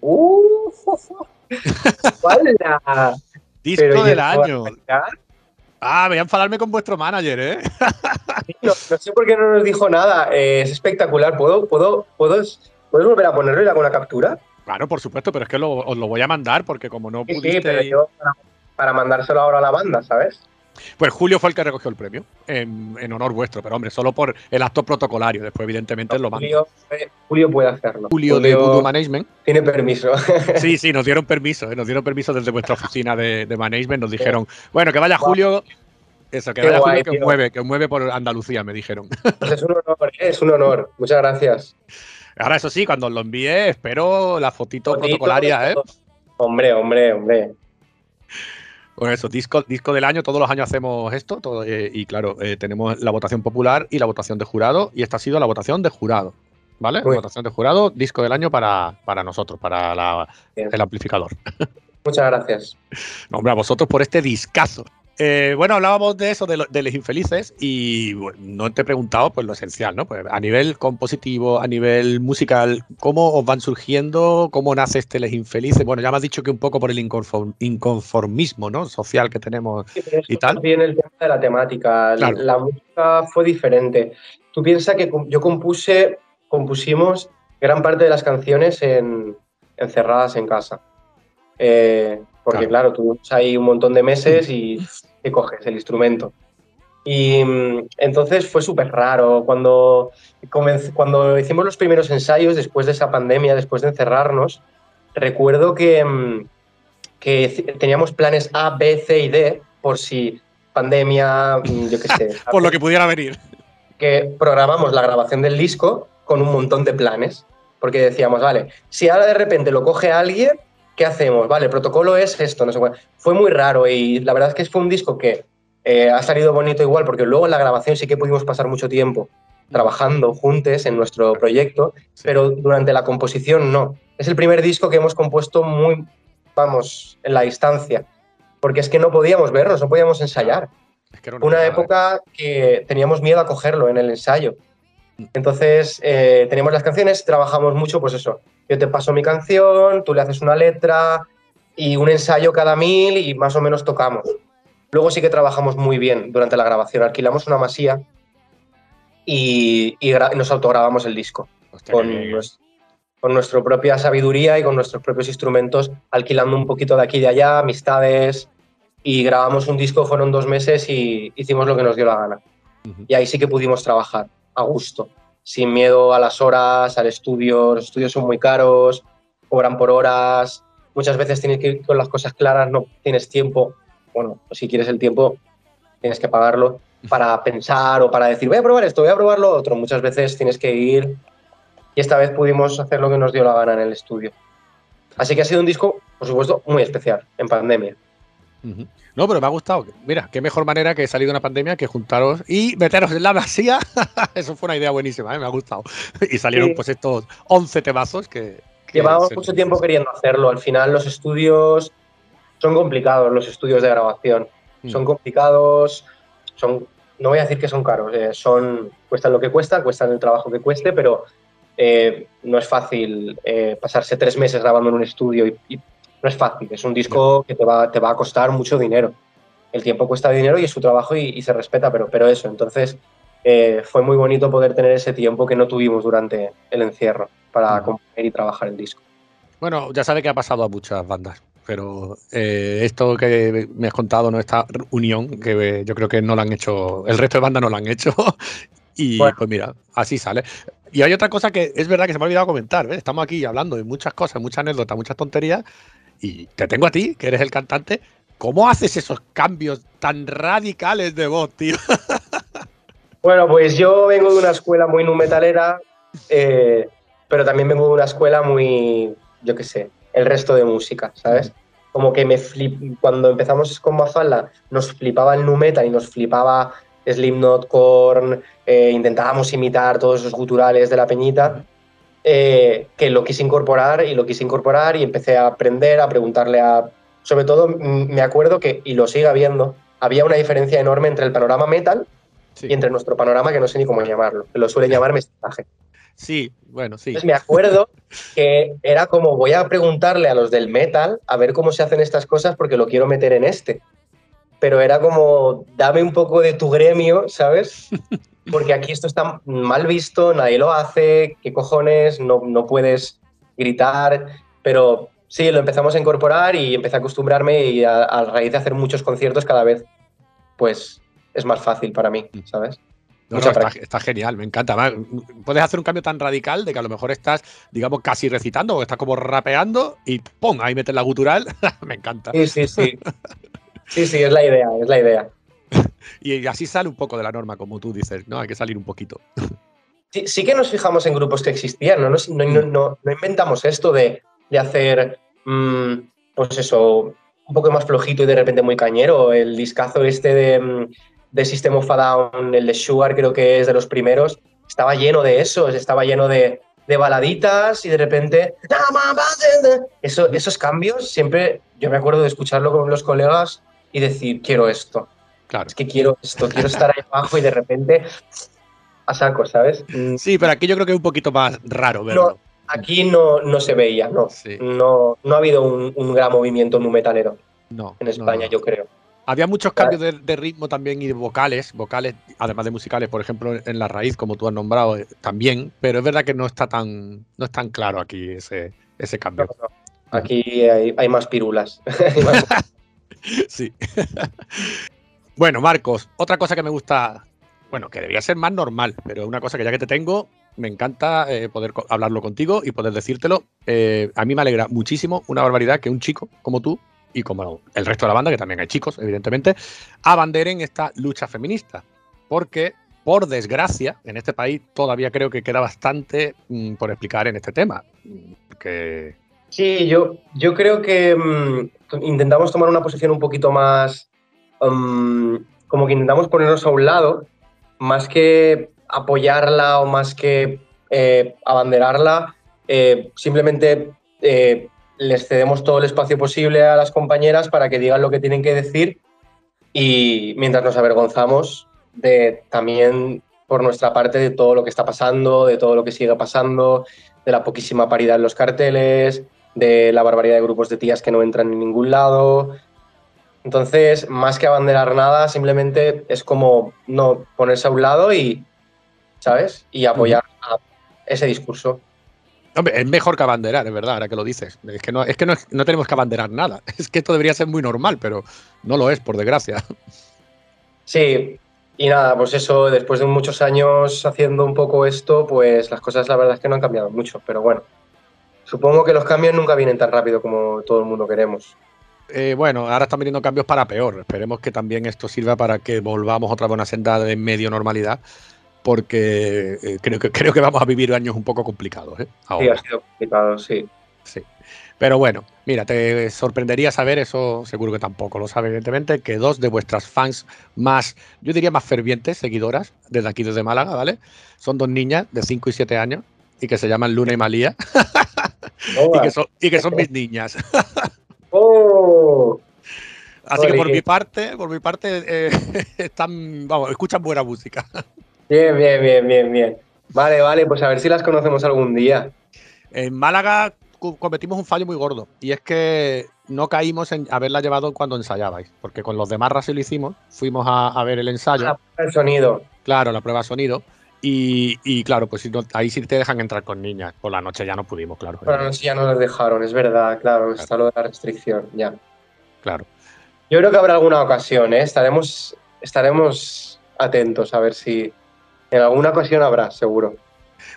Uh, ¡Hala! Disco Pero, ¿y del el año. Ah, voy a enfadarme con vuestro manager, ¿eh? No, no sé por qué no nos dijo nada. eh, es espectacular. ¿Puedo, puedo, puedo, ¿Puedes volver a ponerlo y le hago una captura? Claro, por supuesto, pero es que lo- os lo voy a mandar porque como no Sí, sí, pudiste. pero yo para, para mandárselo ahora a la banda, ¿sabes? Pues Julio fue el que recogió el premio, en, en honor vuestro, pero hombre, solo por el acto protocolario. Después, evidentemente, lo mando. Julio, eh, Julio puede hacerlo. Julio de Voodoo Management. tiene permiso. Sí, sí, nos dieron permiso, ¿eh? nos dieron permiso desde vuestra oficina de, de management. Nos dijeron, bueno, que vaya Julio. Eso, que vaya guay, Julio que os mueve, que os mueve por Andalucía, me dijeron. Pues es un honor, eh, es un honor. Muchas gracias. Ahora, eso sí, cuando os lo envíe, espero la fotito protocolaria, ¿eh? Hombre, hombre, hombre. Pues eso, disco, disco del año, todos los años hacemos esto, todo, eh, y claro, eh, tenemos la votación popular y la votación de jurado, y esta ha sido la votación de jurado, ¿vale? Votación de jurado, disco del año para, para nosotros, para la- el amplificador. Muchas gracias. No, hombre, a vosotros por este discazo. Eh, bueno, hablábamos de eso, de, lo- de los infelices, y bueno, no te he preguntado pues lo esencial, ¿no? Pues a nivel compositivo, a nivel musical, ¿cómo os van surgiendo? ¿Cómo nace este Les Infelices? Bueno, ya me has dicho que un poco por el inconform- inconformismo, ¿no? Social que tenemos. Sí, ¿Y tal? también el tema de la temática. Claro. La música fue diferente. Tú piensas que yo compuse, compusimos gran parte de las canciones en, encerradas en casa. Eh, porque claro, tú hay un montón de meses y te coges el instrumento. Y mm, entonces fue súper raro. Cuando, cuando hicimos los primeros ensayos, después de esa pandemia, después de encerrarnos, recuerdo que, mm, que teníamos planes A, B, C y D por si pandemia, mm, yo qué sé. Por lo que pudiera venir. que programamos la grabación del disco con un montón de planes. Porque decíamos, vale, si ahora de repente lo coge alguien, ¿qué hacemos? Vale, el protocolo es esto, no sé cuál. Fue muy raro y la verdad es que fue un disco que eh, ha salido bonito igual, porque luego en la grabación sí que pudimos pasar mucho tiempo trabajando juntos en nuestro proyecto, pero durante la composición no. Es el primer disco que hemos compuesto muy, vamos, en la distancia, porque es que no podíamos vernos, no podíamos ensayar Es que era una pasada, época que teníamos miedo a cogerlo en el ensayo. Entonces, eh, teníamos las canciones, trabajamos mucho, pues eso. Yo te paso mi canción, tú le haces una letra y un ensayo cada mil y más o menos tocamos. Luego sí que trabajamos muy bien durante la grabación. Alquilamos una masía y, y nos autograbamos el disco. Hostia, con, nuestra propia sabiduría y con nuestros propios instrumentos, alquilando un poquito de aquí y de allá, amistades, y grabamos un disco, fueron dos meses y hicimos lo que nos dio la gana. Y ahí sí que pudimos trabajar a gusto, sin miedo a las horas, al estudio, los estudios son muy caros, cobran por horas, muchas veces tienes que ir con las cosas claras, no tienes tiempo, bueno, si quieres el tiempo, tienes que pagarlo para pensar o para decir, voy a probar esto, voy a probar lo otro. Muchas veces tienes que ir y esta vez pudimos hacer lo que nos dio la gana en el estudio. Así que ha sido un disco, por supuesto, muy especial en pandemia. No, pero me ha gustado. Mira, qué mejor manera que salir de una pandemia que juntaros y meteros en la masía. Eso fue una idea buenísima, ¿eh? me ha gustado. Y salieron Sí. pues estos 11 temazos que... se- mucho tiempo queriendo hacerlo. Al final los estudios son complicados, los estudios de grabación. Mm. Son complicados, son, no voy a decir que son caros, eh, son, cuestan lo que cuesta, cuestan el trabajo que cueste, pero eh, no es fácil pasarse tres meses grabando en un estudio y, y no es fácil. Es un disco que te va, te va a costar mucho dinero. El tiempo cuesta dinero y es su trabajo y, y se respeta, pero, pero eso, entonces eh, fue muy bonito poder tener ese tiempo que no tuvimos durante el encierro para Ujú. componer y trabajar el disco. Bueno, ya sabes que ha pasado a muchas bandas, pero eh, esto que me has contado, ¿no? esta unión, que eh, yo creo que no lo han hecho, el resto de bandas no lo han hecho. Y Bueno. pues mira, así sale. Y hay otra cosa que es verdad que se me ha olvidado comentar. Estamos aquí hablando de muchas cosas, muchas anécdotas, muchas tonterías, y te tengo a ti, que eres el cantante. ¿Cómo haces esos cambios tan radicales de voz, tío? Bueno, pues yo vengo de una escuela muy nu metalera, eh, pero también vengo de una escuela muy, yo qué sé, el resto de música, ¿sabes? Como que me flip, cuando empezamos con Mafalda nos flipaba el nu metal y nos flipaba Slipknot, Korn, eh, intentábamos imitar todos esos guturales de la peñita, eh, que lo quise incorporar y lo quise incorporar y empecé a aprender, a preguntarle a... Sobre todo me acuerdo que, y lo sigue habiendo, había una diferencia enorme entre el panorama metal Sí, y entre nuestro panorama, que no sé ni cómo llamarlo, que lo suelen llamar mestizaje. sí bueno, sí. Entonces me acuerdo que era como voy a preguntarle a los del metal a ver cómo se hacen estas cosas porque lo quiero meter en este. Pero era como, dame un poco de tu gremio, ¿sabes? Porque aquí esto está mal visto, nadie lo hace, ¿qué cojones? No, no puedes gritar. Pero sí, lo empezamos a incorporar y empecé a acostumbrarme y a, a raíz de hacer muchos conciertos cada vez, pues es más fácil para mí, ¿sabes? No, Mucha no, está, genial, me encanta. Puedes hacer un cambio tan radical de que a lo mejor estás, digamos, casi recitando o estás como rapeando y ¡pum! Ahí metes la gutural. me encanta. Sí, sí, sí. Sí, sí, es la idea, es la idea. Y así sale un poco de la norma, como tú dices, ¿no? Hay que salir un poquito. Sí, sí que nos fijamos en grupos que existían, no, no, no, no- no inventamos esto de, de hacer, mm, pues eso, un poco más flojito y de repente muy cañero. El discazo este de, mm, de System of a Down, el de Sugar, creo que es de los primeros, estaba lleno de eso, estaba lleno de, de baladitas y de repente... Eso, esos cambios siempre, yo me acuerdo de escucharlo con los colegas y decir, quiero esto. Claro. Es que quiero esto, quiero estar ahí abajo y de repente a saco, ¿sabes? Mm, Sí, pero aquí yo creo que es un poquito más raro verlo. Aquí no, no se veía, no. Sí. No, no ha habido un, un gran movimiento nu metalero No, en no, España, no. yo creo. Había muchos cambios de, de ritmo también y de vocales, vocales, además de musicales, por ejemplo, en la raíz, como tú has nombrado, eh, también, pero es verdad que no está tan, no es tan claro aquí ese, ese No, cambio. no. Aquí hay, hay más pirulas. Hay más- Sí. bueno, Marcos, otra cosa que me gusta, bueno, que debería ser más normal, pero una cosa que ya que te tengo, me encanta eh, poder hablarlo contigo y poder decírtelo. Eh, a mí me alegra muchísimo, una barbaridad, que un chico como tú y como el resto de la banda, que también hay chicos, evidentemente, abanderen esta lucha feminista. Porque, por desgracia, en este país todavía creo que queda bastante mm, por explicar en este tema. Que Sí, yo, yo creo que mm, intentamos tomar una posición un poquito más, mm, como que intentamos ponernos a un lado, más que apoyarla o más que eh, abanderarla, eh, simplemente eh, les cedemos todo el espacio posible a las compañeras para que digan lo que tienen que decir y mientras nos avergonzamos de también por nuestra parte de todo lo que está pasando, de todo lo que sigue pasando, de la poquísima paridad en los carteles, de la barbaridad de grupos de tías que no entran en ningún lado. Entonces, más que abanderar nada, simplemente es como no ponerse a un lado y, ¿sabes? Y apoyar a ese discurso. Hombre, es mejor que abanderar, es verdad, ahora que lo dices. Es que no, es que no, no tenemos que abanderar nada. Es que esto debería ser muy normal, pero no lo es, por desgracia. Sí, y nada, pues eso, después de muchos años haciendo un poco esto, pues las cosas la verdad es que no han cambiado mucho, pero bueno, supongo que los cambios nunca vienen tan rápido como todo el mundo queremos. Eh, bueno, ahora están viniendo cambios para peor. Esperemos que también esto sirva para que volvamos otra vez a una senda de medio normalidad, porque eh, creo, que, creo que vamos a vivir años un poco complicados. ¿eh? Sí, ha sido complicado, sí. Sí. Pero bueno, mira, te sorprendería saber, eso seguro que tampoco lo sabe, evidentemente, que dos de vuestras fans más, yo diría más fervientes, seguidoras, desde aquí, desde Málaga, ¿vale? Son dos niñas de 5 y 7 años y que se llaman Luna y Malía y que son, y que son mis niñas. ¡Oh! Así que por mi parte, por mi parte, eh, están, vamos, escuchan buena música. Bien, bien, bien, bien, bien. Vale, vale, pues a ver si las conocemos algún día. En Málaga cometimos un fallo muy gordo y es que no caímos en haberla llevado cuando ensayabais, porque con los demás sí lo hicimos, fuimos a, a ver el ensayo. El sonido. Claro, la prueba de sonido. Y, y claro, pues ahí sí te dejan entrar con niñas. Por la noche ya no pudimos, claro. Pero no, sí, ya no les dejaron, es verdad, claro, está lo de la restricción, ya. Claro. Yo creo que habrá alguna ocasión, ¿eh? Estaremos, estaremos atentos a ver si en alguna ocasión habrá, seguro.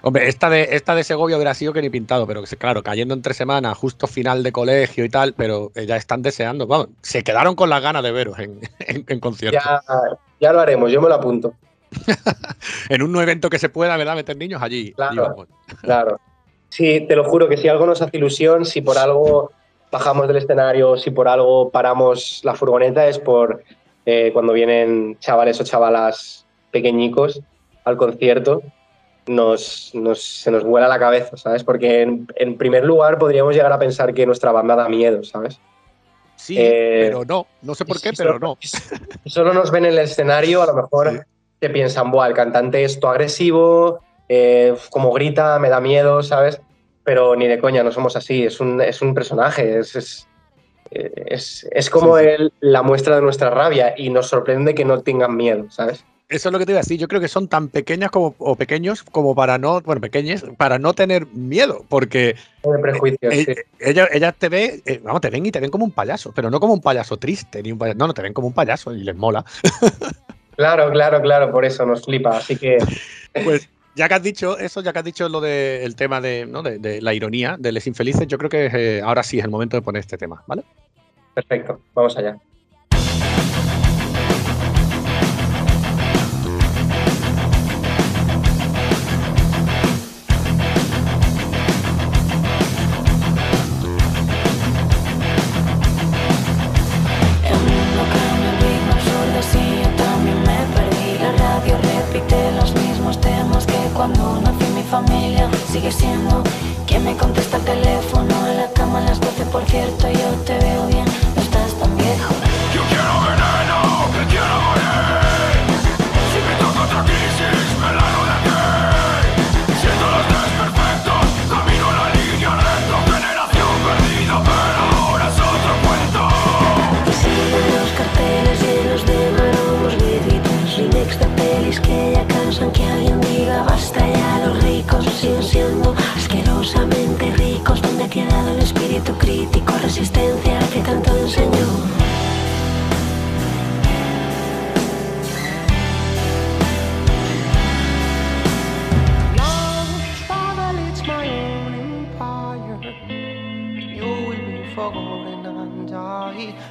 Hombre, esta de, esta de Segovia hubiera sido que ni pintado, pero claro, cayendo entre semanas, justo final de colegio y tal, pero eh, ya están deseando. Vamos, se quedaron con las ganas de veros en, en, en concierto. Ya, ya lo haremos, yo me lo apunto, En un evento que se pueda, ¿verdad? Meter niños allí. Claro. vamos. claro. Sí, te lo juro que si algo nos hace ilusión, si por algo bajamos del escenario, si por algo paramos la furgoneta, es por eh, cuando vienen chavales o chavalas pequeñicos al concierto, nos, nos- se nos vuela la cabeza, ¿sabes? Porque en, en primer lugar podríamos llegar a pensar que nuestra banda da miedo, ¿sabes? Sí, Eh, pero no. No sé por qué, pero no. Solo nos ven en el escenario, a lo mejor Sí. Te piensan, Buah, el cantante es todo agresivo, eh, como grita, me da miedo, ¿sabes? Pero ni de coña, no somos así, es un, es un personaje, es, es, eh, es- es como Sí, sí. el- la muestra de nuestra rabia y nos sorprende que no tengan miedo, ¿sabes? Eso es lo que te iba a decir. Yo creo que son tan pequeñas como, o pequeños como para no, bueno, pequeñas, para no tener miedo, porque De prejuicios, Eh, sí. eh, Ellas, ellas te ven, eh, vamos, te ven y te ven como un payaso, pero no como un payaso triste, ni un payaso, no, no, te ven como un payaso y les mola. Claro, claro, claro, por eso nos flipa. Así que Pues ya que has dicho eso, ya que has dicho lo del tema de, ¿no? de, de la ironía de les infelices, yo creo que eh, ahora sí es el momento de poner este tema, ¿vale? perfecto, vamos allá.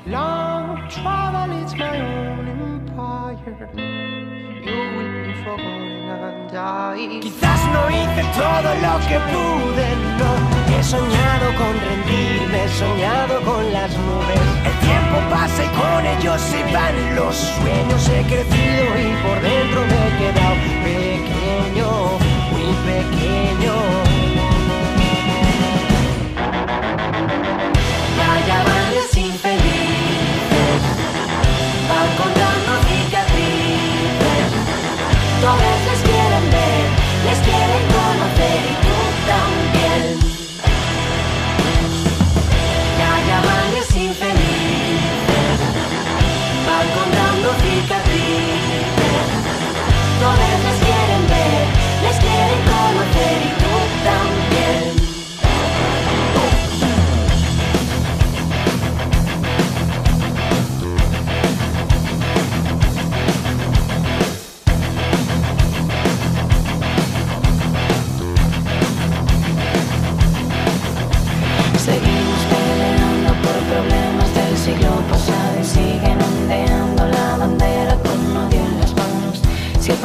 Long travel, it's my own empire. Quizás no hice todo lo que pude, no. He soñado con rendirme, he soñado con las nubes. El tiempo pasa y con ellos se van los sueños. He crecido y por dentro me he quedado pequeño, muy pequeño. Y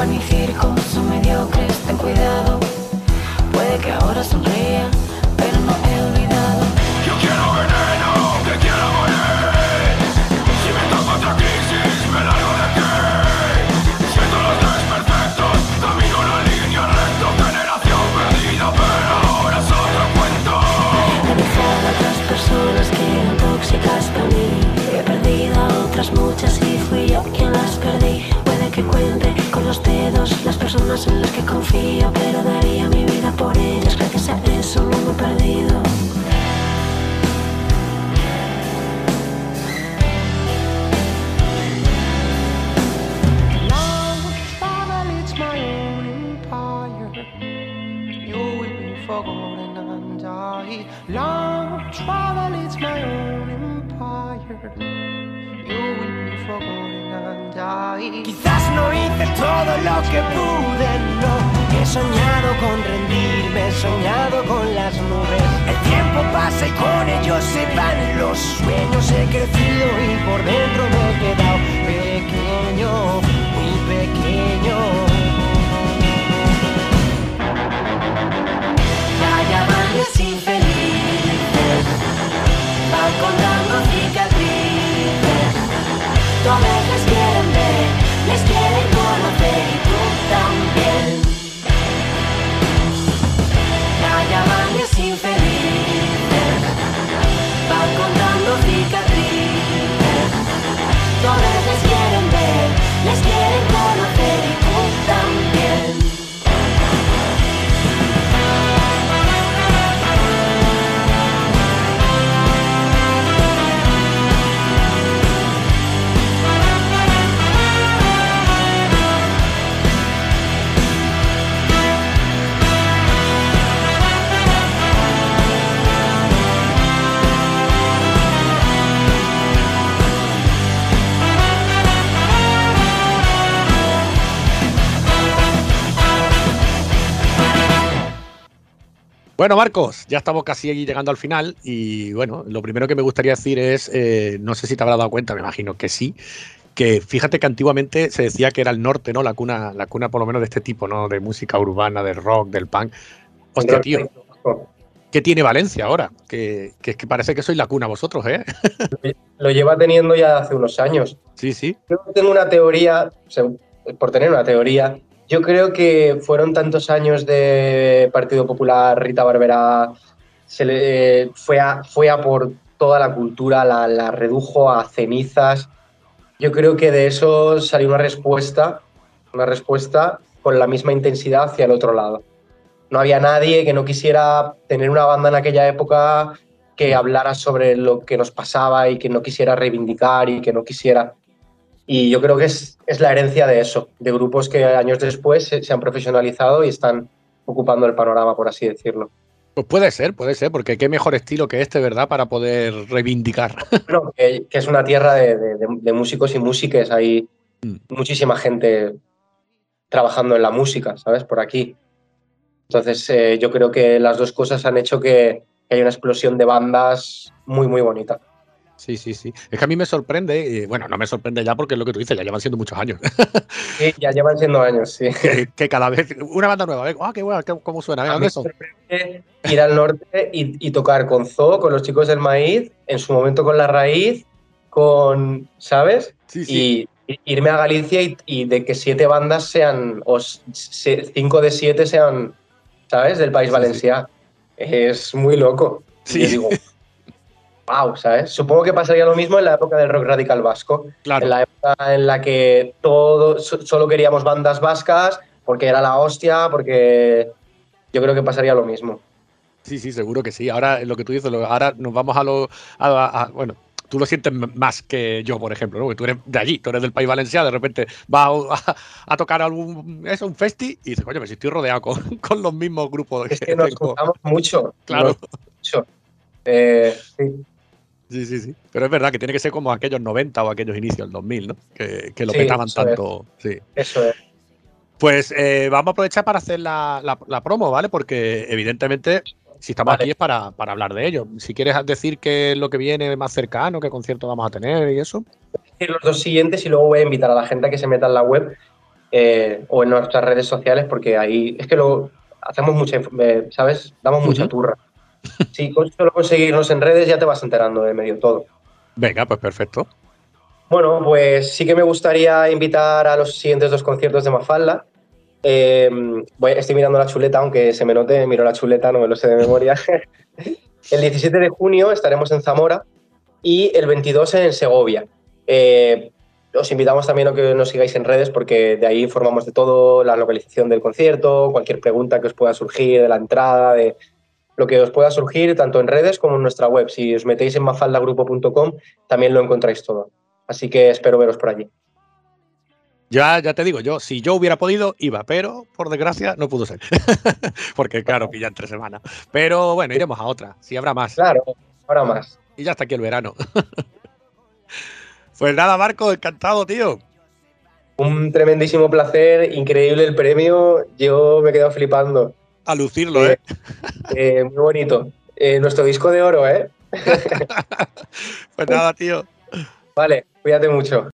Si las personas en las que confío, pero daría mi vida por ellas. Gracias a eso no me he perdido. Todo lo que pude, no. He soñado con rendirme, he soñado con las nubes. El tiempo pasa y con ellos se van los sueños. He crecido y por dentro me he quedado pequeño, muy pequeño. Vaya valles infelices, van contando cicatrices. Todas les quieren ver, Bueno, Marcos, ya estamos casi aquí llegando al final y bueno, lo primero que me gustaría decir es, eh, no sé si te habrás dado cuenta, me imagino que sí, que fíjate que antiguamente se decía que era el norte, ¿no? La cuna, la cuna por lo menos de este tipo, ¿no? De música urbana, del rock, del punk. Hostia, tío, ¿qué tiene Valencia ahora? Que, que, que parece que sois la cuna vosotros, ¿eh? Lo lleva teniendo ya hace unos años. Sí, sí. Yo tengo una teoría, por tener una teoría, yo creo que fueron tantos años de Partido Popular, Rita Barberá, se le, fue, a, fue a por toda la cultura, la, la redujo a cenizas. Yo creo que de eso salió una respuesta, una respuesta con la misma intensidad hacia el otro lado. No había nadie que no quisiera tener una banda en aquella época que hablara sobre lo que nos pasaba y que no quisiera reivindicar y que no quisiera. Y yo creo que es, es la herencia de eso, de grupos que años después se, se han profesionalizado y están ocupando el panorama, por así decirlo. Pues puede ser, puede ser, porque qué mejor estilo que este, ¿verdad? Para poder reivindicar. Bueno, que, que es una tierra de, de- de- de músicos y músicas. Hay Mm. muchísima gente trabajando en la música, ¿sabes? Por aquí. Entonces, eh, yo creo que las dos cosas han hecho que, que haya una explosión de bandas muy, muy bonita. Sí, sí, sí. Es que a mí me sorprende, y bueno, no me sorprende ya porque es lo que tú dices, ya llevan siendo muchos años. Sí, ya llevan siendo años, sí. que, que cada vez, una banda nueva, venga, ah, qué bueno, cómo suena, venga, A mí ¿dónde me son? sorprende ir al norte y, y tocar con Zoo, con los chicos del maíz, en su momento con La Raíz, con, ¿sabes? Sí, sí. Y irme a Galicia y, y de que siete bandas sean, o se- cinco de siete sean, ¿sabes? Del país Sí, valenciano. Es muy loco. Y Sí. Yo digo, wow, ¿sabes? Supongo que pasaría lo mismo en la época del rock radical vasco. Claro. En la época en la que todo, so- solo queríamos bandas vascas porque era la hostia, porque yo creo que pasaría lo mismo. Sí, sí, seguro que sí. Ahora, lo que tú dices, ahora nos vamos a lo. a- a- a- bueno, tú lo sientes más que yo, por ejemplo, ¿no? Porque tú eres de allí, tú eres del país valenciano, de repente vas a, tocar algún. Eso, un festi, y dices, coño, me estoy rodeado con, con los mismos grupos Es que nos tengo". juntamos mucho. Claro. nos juntamos mucho. Eh, sí. Sí, sí, sí. Pero es verdad que tiene que ser como aquellos 90 o aquellos inicios del 2000, ¿no? Que, que lo Sí, petaban es. tanto. Sí. Eso es. Pues eh, vamos a aprovechar para hacer la, la- la promo, ¿vale? Porque evidentemente, si estamos Vale. aquí es para, para hablar de ello. Si quieres decir qué es lo que viene más cercano, qué concierto vamos a tener y eso. los dos siguientes y luego voy a invitar a la gente a que se meta en la web eh, o en nuestras redes sociales porque ahí es que luego hacemos mucha, eh, ¿sabes? Damos mucha turra. Si solo conseguirnos en redes ya te vas enterando de medio todo. Venga, pues perfecto. Bueno, pues sí que me gustaría invitar a los siguientes dos conciertos de Mafalda. Eh, voy- estoy mirando la chuleta, aunque se me note, miro la chuleta, no me lo sé de memoria. el 17 de junio estaremos en Zamora y el 22 en Segovia. Eh, os invitamos también a que nos sigáis en redes porque de ahí informamos de todo, la localización del concierto, cualquier pregunta que os pueda surgir de la entrada, de lo que os pueda surgir tanto en redes como en nuestra web. Si os metéis en mafaldagrupo.com también lo encontráis todo. Así que espero veros por allí. Ya, ya te digo, yo, si yo hubiera podido, iba, pero por desgracia no pudo ser. Porque, claro, pilla entre semanas. Pero bueno, iremos a otra, si habrá más. Claro, ahora más. Y ya está aquí el verano. pues nada, Marco, encantado, tío. Un tremendísimo placer, increíble el premio. Yo me he quedado flipando. A lucirlo, ¿eh? Eh, muy bonito. Eh, nuestro disco de oro, ¿eh? Pues nada, tío. Vale, cuídate mucho.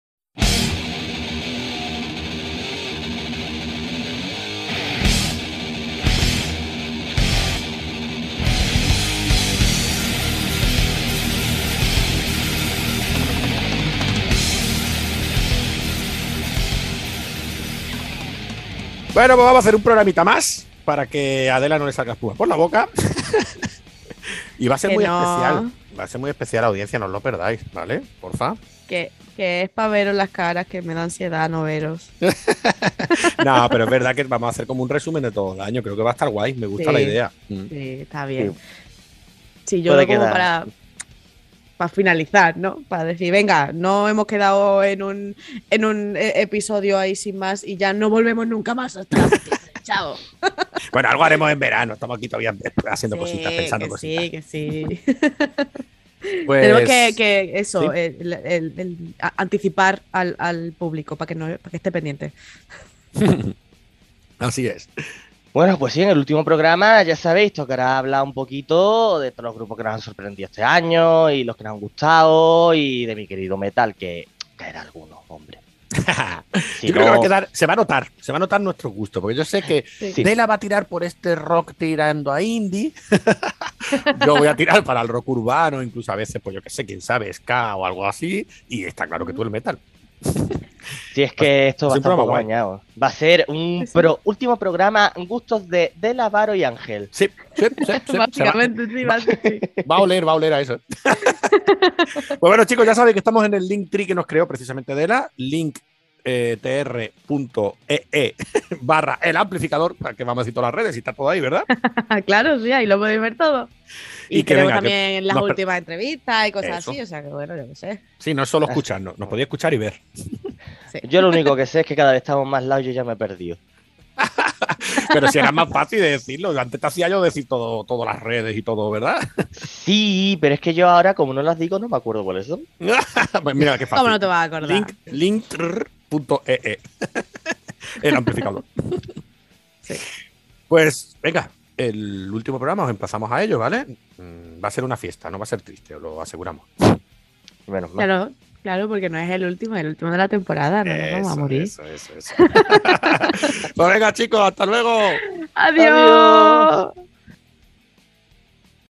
Bueno, pues vamos a hacer un programita más para que Adela no le salga espuma por la boca. y va a ser Que muy no. especial. Va a ser muy especial, audiencia, no os lo perdáis, ¿vale? Porfa. Que, que es para veros las caras, que me da ansiedad no veros. No, pero es verdad que vamos a hacer como un resumen de todo el año. Creo que va a estar guay, me gusta Sí. la idea. Mm. Sí, está bien. Sí, yo lo quedar. para, para finalizar, ¿no? Para decir, venga, no hemos quedado en un, en un eh, episodio ahí sin más y ya no volvemos nunca más. Hasta Chao. Bueno, algo haremos en verano. Estamos aquí todavía haciendo Sí, cositas, pensando que cositas. sí, que sí. Pues, Tenemos que, que eso, sí. el, el- el- a- anticipar al, al público para que, no, para que esté pendiente. Así es. Bueno, pues sí, en el último programa, ya sabéis, tocará hablar un poquito de todos los grupos que nos han sorprendido este año y los que nos han gustado y de mi querido metal, que caerá alguno, hombre. Si yo creo que va a quedar, se va a notar, se va a notar nuestro gusto, porque yo sé que Sí. Dela va a tirar por este rock tirando a indie. yo voy a tirar para el rock urbano, incluso a veces, pues yo que sé, quién sabe, ska o algo así. Y está claro que tú el metal. Si es que esto va a estar un programa poco guay. bañado. Va a ser un Sí. pro- último programa gustos de Dela, Varo y Ángel. Sí, sí, sí, va, Básicamente, sí, básicamente. va a oler, va a oler a eso. pues bueno, chicos, ya sabéis que estamos en el link tree que nos creó precisamente Dela, link eh, tr.ee barra el amplificador, para que vamos a decir todas las redes y está todo ahí, ¿verdad? claro, sí, ahí lo podéis ver todo. Y, Y que tenemos venga, que también las últimas entrevistas y cosas Eso. así, o sea que bueno, yo qué sé. Sí, no es solo escucharnos, nos podéis escuchar y ver. Sí. Yo lo único que sé es que cada vez estamos más lados y yo ya me he perdido. Pero si era más fácil de decirlo. Antes te hacía yo decir todo, todas las redes y todo, ¿verdad? Sí, pero es que yo ahora, como no las digo, no me acuerdo cuáles son. pues mira qué fácil. ¿Cómo no te vas a acordar? Link, link.ee. El amplificador. Pues venga, el último programa os emplazamos a ello, ¿vale? Mm, Va a ser una fiesta, no va a ser triste, os lo aseguramos. Menos mal. Claro, claro, porque no es el último, es el último de la temporada, no nos vamos a morir. Eso, eso, eso. pues venga, chicos, hasta luego. Adiós.